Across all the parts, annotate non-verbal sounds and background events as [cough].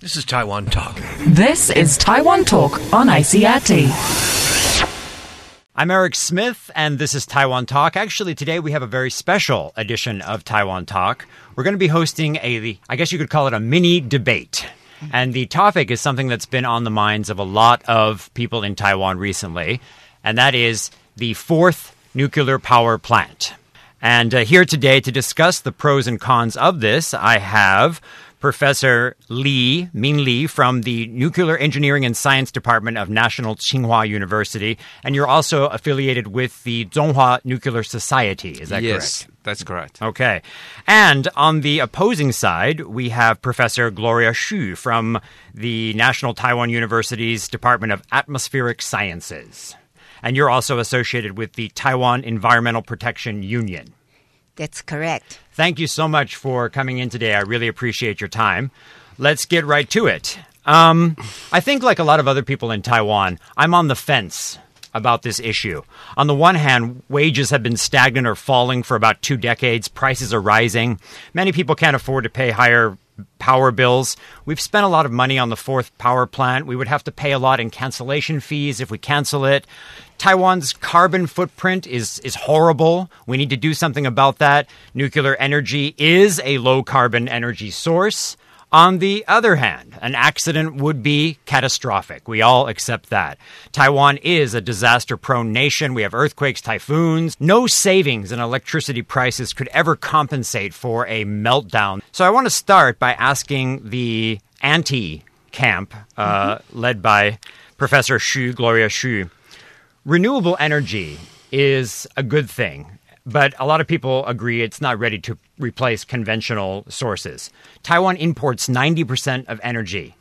This is Taiwan Talk. This is Taiwan Talk on ICRT. I'm Eric Smith, and this is Taiwan Talk. Actually, today we have a very special edition of Taiwan Talk. We're going to be hosting a, I guess you could call it a mini debate. And the topic is something that's been on the minds of a lot of people in Taiwan recently, and that is the fourth nuclear power plant. And uh, here today to discuss the pros and cons of this, I have Professor Li, Min Li, from the Nuclear Engineering and Science Department of National Tsinghua University. And you're also affiliated with the Zonghua Nuclear Society. Is that yes, correct? Yes, that's correct. Okay. And on the opposing side, we have Professor Gloria Xu from the National Taiwan University's Department of Atmospheric Sciences. And you're also associated with the Taiwan Environmental Protection Union. That's correct. Thank you so much for coming in today. I really appreciate your time. Let's get right to it. Um, I think, like a lot of other people in Taiwan, I'm on the fence about this issue. On the one hand, wages have been stagnant or falling for about two decades, prices are rising. Many people can't afford to pay higher power bills. We've spent a lot of money on the fourth power plant. We would have to pay a lot in cancellation fees if we cancel it. Taiwan's carbon footprint is is horrible. We need to do something about that. Nuclear energy is a low carbon energy source. On the other hand, an accident would be catastrophic. We all accept that. Taiwan is a disaster prone nation. We have earthquakes, typhoons. No savings in electricity prices could ever compensate for a meltdown. So I want to start by asking the anti camp, uh, led by Professor Xu, Gloria Xu. Renewable energy is a good thing but a lot of people agree it's not ready to replace conventional sources. Taiwan imports 90% of energy.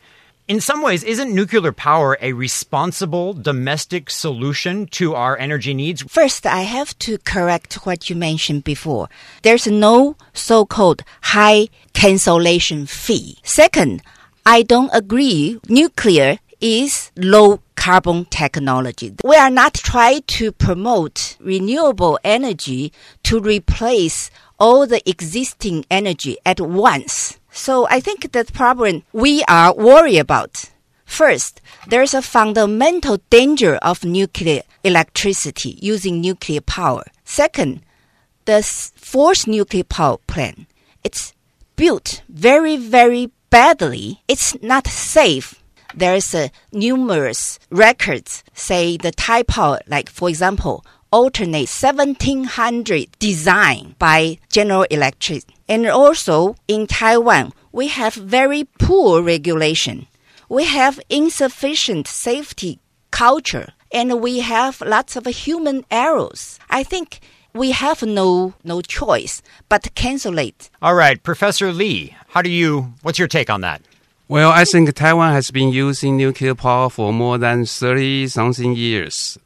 In some ways, isn't nuclear power a responsible domestic solution to our energy needs? First, I have to correct what you mentioned before. There's no so called high cancellation fee. Second, I don't agree nuclear is low carbon technology. We are not trying to promote renewable energy to replace all the existing energy at once. So I think the problem we are worried about. First, there's a fundamental danger of nuclear electricity using nuclear power. Second, the fourth nuclear power plant, it's built very, very badly. It's not safe there's uh, numerous records say the Taipower, like for example, alternate 1700 design by General Electric. And also in Taiwan, we have very poor regulation. We have insufficient safety culture and we have lots of human errors. I think we have no no choice but cancel it. All right, Professor Lee, how do you what's your take on that? Well, I think Taiwan has been using nuclear power for more than 30 something years.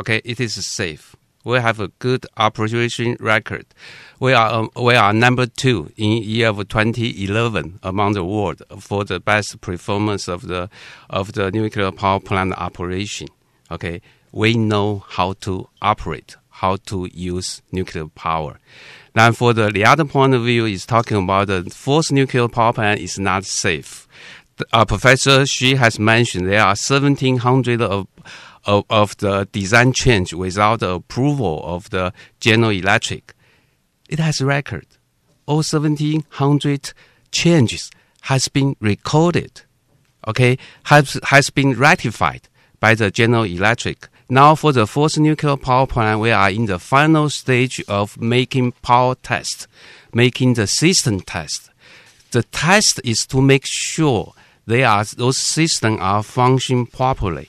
Okay, it is safe. We have a good operation record. We are um, we are number two in year of 2011 among the world for the best performance of the of the nuclear power plant operation. Okay, we know how to operate, how to use nuclear power. Now, for the, the other point of view is talking about the fourth nuclear power plant is not safe. Uh, Professor Xu has mentioned there are 1,700 of, of, of the design change without the approval of the General Electric. It has record. All 1,700 changes has been recorded. Okay, has has been ratified by the General Electric. Now, for the fourth nuclear power plant, we are in the final stage of making power test, making the system test. The test is to make sure they are those systems are functioning properly,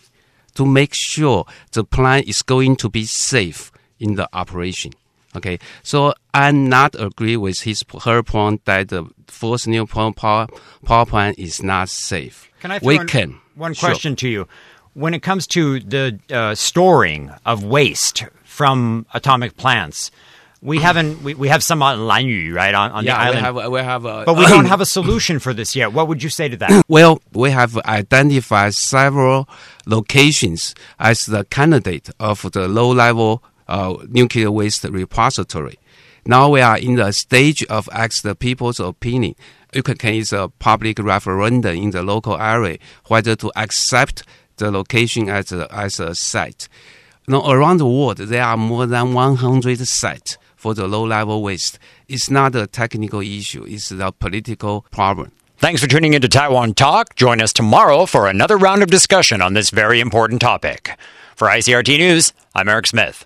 to make sure the plant is going to be safe in the operation. Okay, so I'm not agree with his her point that the fourth nuclear power power plant is not safe. Can I throw we can one Sure. question to you? When it comes to the uh, storing of waste from atomic plants, we haven't we, we have some on Lanyu, right, on, on Yeah, the we island. have we have a, but we don't [coughs] have a solution for this yet. What would you say to that? [coughs] Well, we have identified several locations as the candidate of the low-level uh, nuclear waste repository. Now we are in the stage of ask the people's opinion. You can, can use a public referendum in the local area whether to accept the location as a, as a site. Now, around the world, there are more than 100 sites for the low level waste. It's not a technical issue, it's a political problem. Thanks for tuning into Taiwan Talk. Join us tomorrow for another round of discussion on this very important topic. For ICRT News, I'm Eric Smith.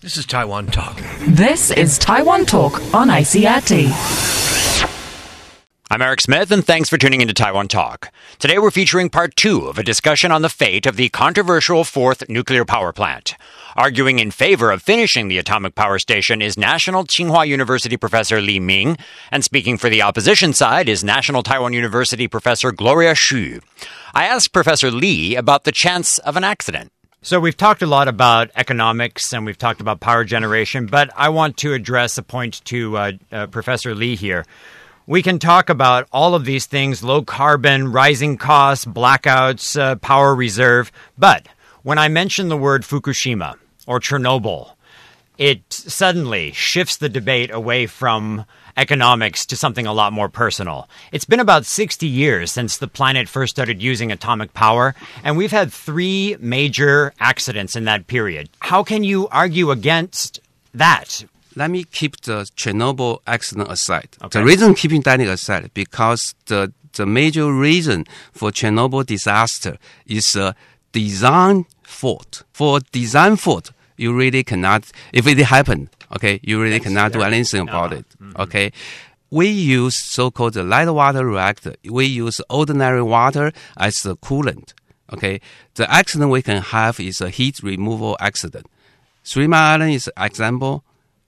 This is Taiwan Talk. This is Taiwan Talk on ICRT. I'm Eric Smith, and thanks for tuning into Taiwan Talk. Today we're featuring part two of a discussion on the fate of the controversial fourth nuclear power plant. Arguing in favor of finishing the atomic power station is National Tsinghua University professor Li Ming, and speaking for the opposition side is National Taiwan University professor Gloria Xu. I asked Professor Li about the chance of an accident. So we've talked a lot about economics and we've talked about power generation, but I want to address a point to uh, uh, Professor Li here. We can talk about all of these things low carbon, rising costs, blackouts, uh, power reserve. But when I mention the word Fukushima or Chernobyl, it suddenly shifts the debate away from economics to something a lot more personal. It's been about 60 years since the planet first started using atomic power, and we've had three major accidents in that period. How can you argue against that? Let me keep the Chernobyl accident aside. Okay. The reason keeping that aside because the the major reason for Chernobyl disaster is a design fault. For design fault, you really cannot. If it happened, okay, you really cannot do anything about it. Mm-hmm. Okay. We use so-called light water reactor. We use ordinary water as the coolant. Okay. The accident we can have is a heat removal accident. Three Mile Island is an example.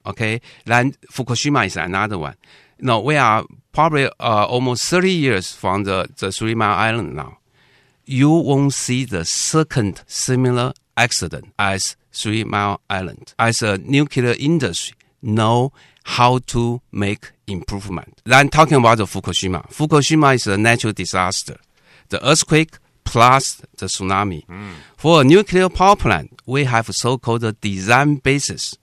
Okay, then Fukushima is another one. No, we are probably uh, almost 30 years from the, the Three Mile Island now. You won't see the second similar accident as Three Mile Island. As a nuclear industry, know how to make improvement. Then talking about the Fukushima. Fukushima is a natural disaster. The earthquake plus the tsunami. For a nuclear power plant, we have so-called design basis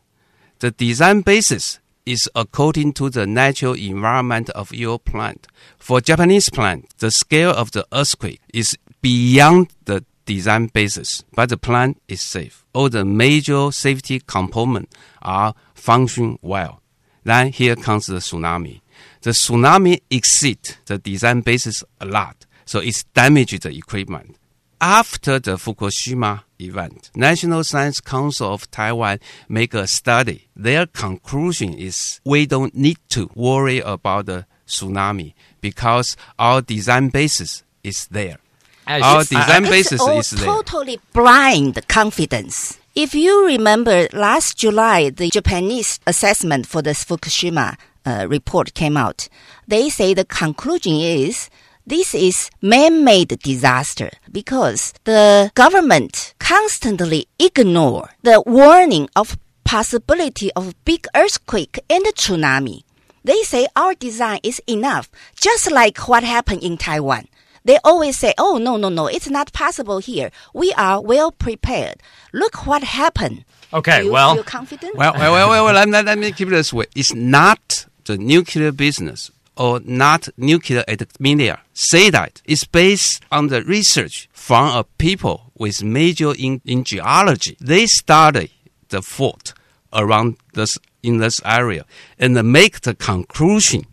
the design basis is according to the natural environment of your plant. For Japanese plant, the scale of the earthquake is beyond the design basis, but the plant is safe. All the major safety components are functioning well. Then here comes the tsunami. The tsunami exceeds the design basis a lot, so it's damaged the equipment after the Fukushima event, National Science Council of Taiwan make a study. Their conclusion is we don't need to worry about the tsunami because our design basis is there. As Our design It's basis is there. totally blind confidence. If you remember last July, the Japanese assessment for the Fukushima uh, report came out. They say the conclusion is this is man-made disaster because the government constantly ignore the warning of possibility of big earthquake and tsunami. They say our design is enough, just like what happened in Taiwan. They always say, oh, no, no, no, it's not possible here. We are well prepared. Look what happened. Okay, Do you well, feel confident? Well, well, well, well, well let, let- let me keep it this way. It's not the nuclear business or not nuclear academia say that. It's based on the research from a people with major in, in geology. They study the fault around this in this area and make the conclusion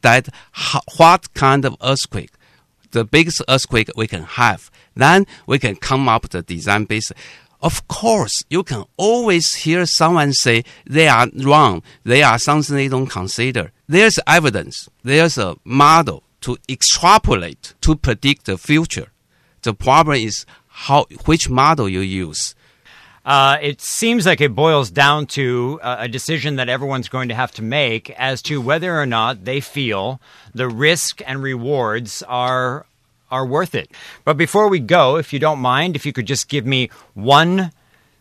that ho- what kind of earthquake the biggest earthquake we can have. Then we can come up with the design base. Of course, you can always hear someone say they are wrong. They are something they don't consider. There's evidence. There's a model to extrapolate to predict the future. The problem is how which model you use. Uh, it seems like it boils down to uh, a decision that everyone's going to have to make as to whether or not they feel the risk and rewards are are worth it. But before we go, if you don't mind, if you could just give me one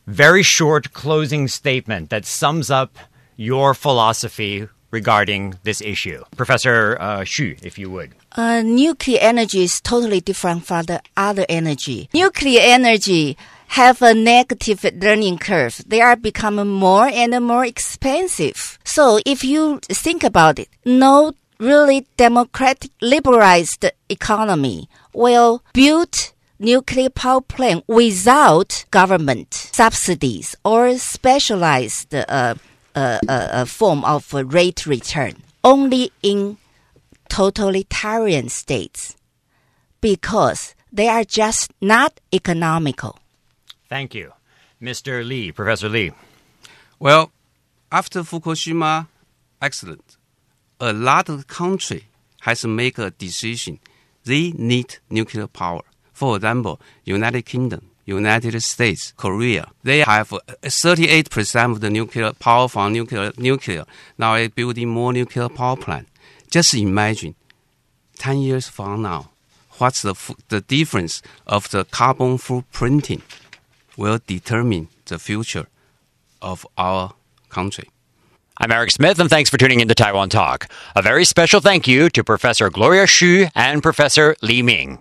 very short closing statement that sums up your philosophy regarding this issue, Professor uh, Xu, if you would. Uh, nuclear energy is totally different from the other energy. Nuclear energy have a negative learning curve. They are becoming more and more expensive. So if you think about it, no really democratic liberalized economy will build nuclear power plant without government subsidies or specialized uh, uh, uh, uh, form of uh, rate return. Only in totalitarian states because they are just not economical. Thank you. Mr. Lee, Professor Lee. Well, after Fukushima accident, a lot of country has made a decision. They need nuclear power. For example, United Kingdom, United States, Korea, they have 38% of the nuclear power from nuclear, nuclear. Now they're building more nuclear power plant. Just imagine, 10 years from now, what's the, the difference of the carbon footprinting will determine the future of our country. I'm Eric Smith, and thanks for tuning in to Taiwan Talk. A very special thank you to Professor Gloria Xu and Professor Li Ming.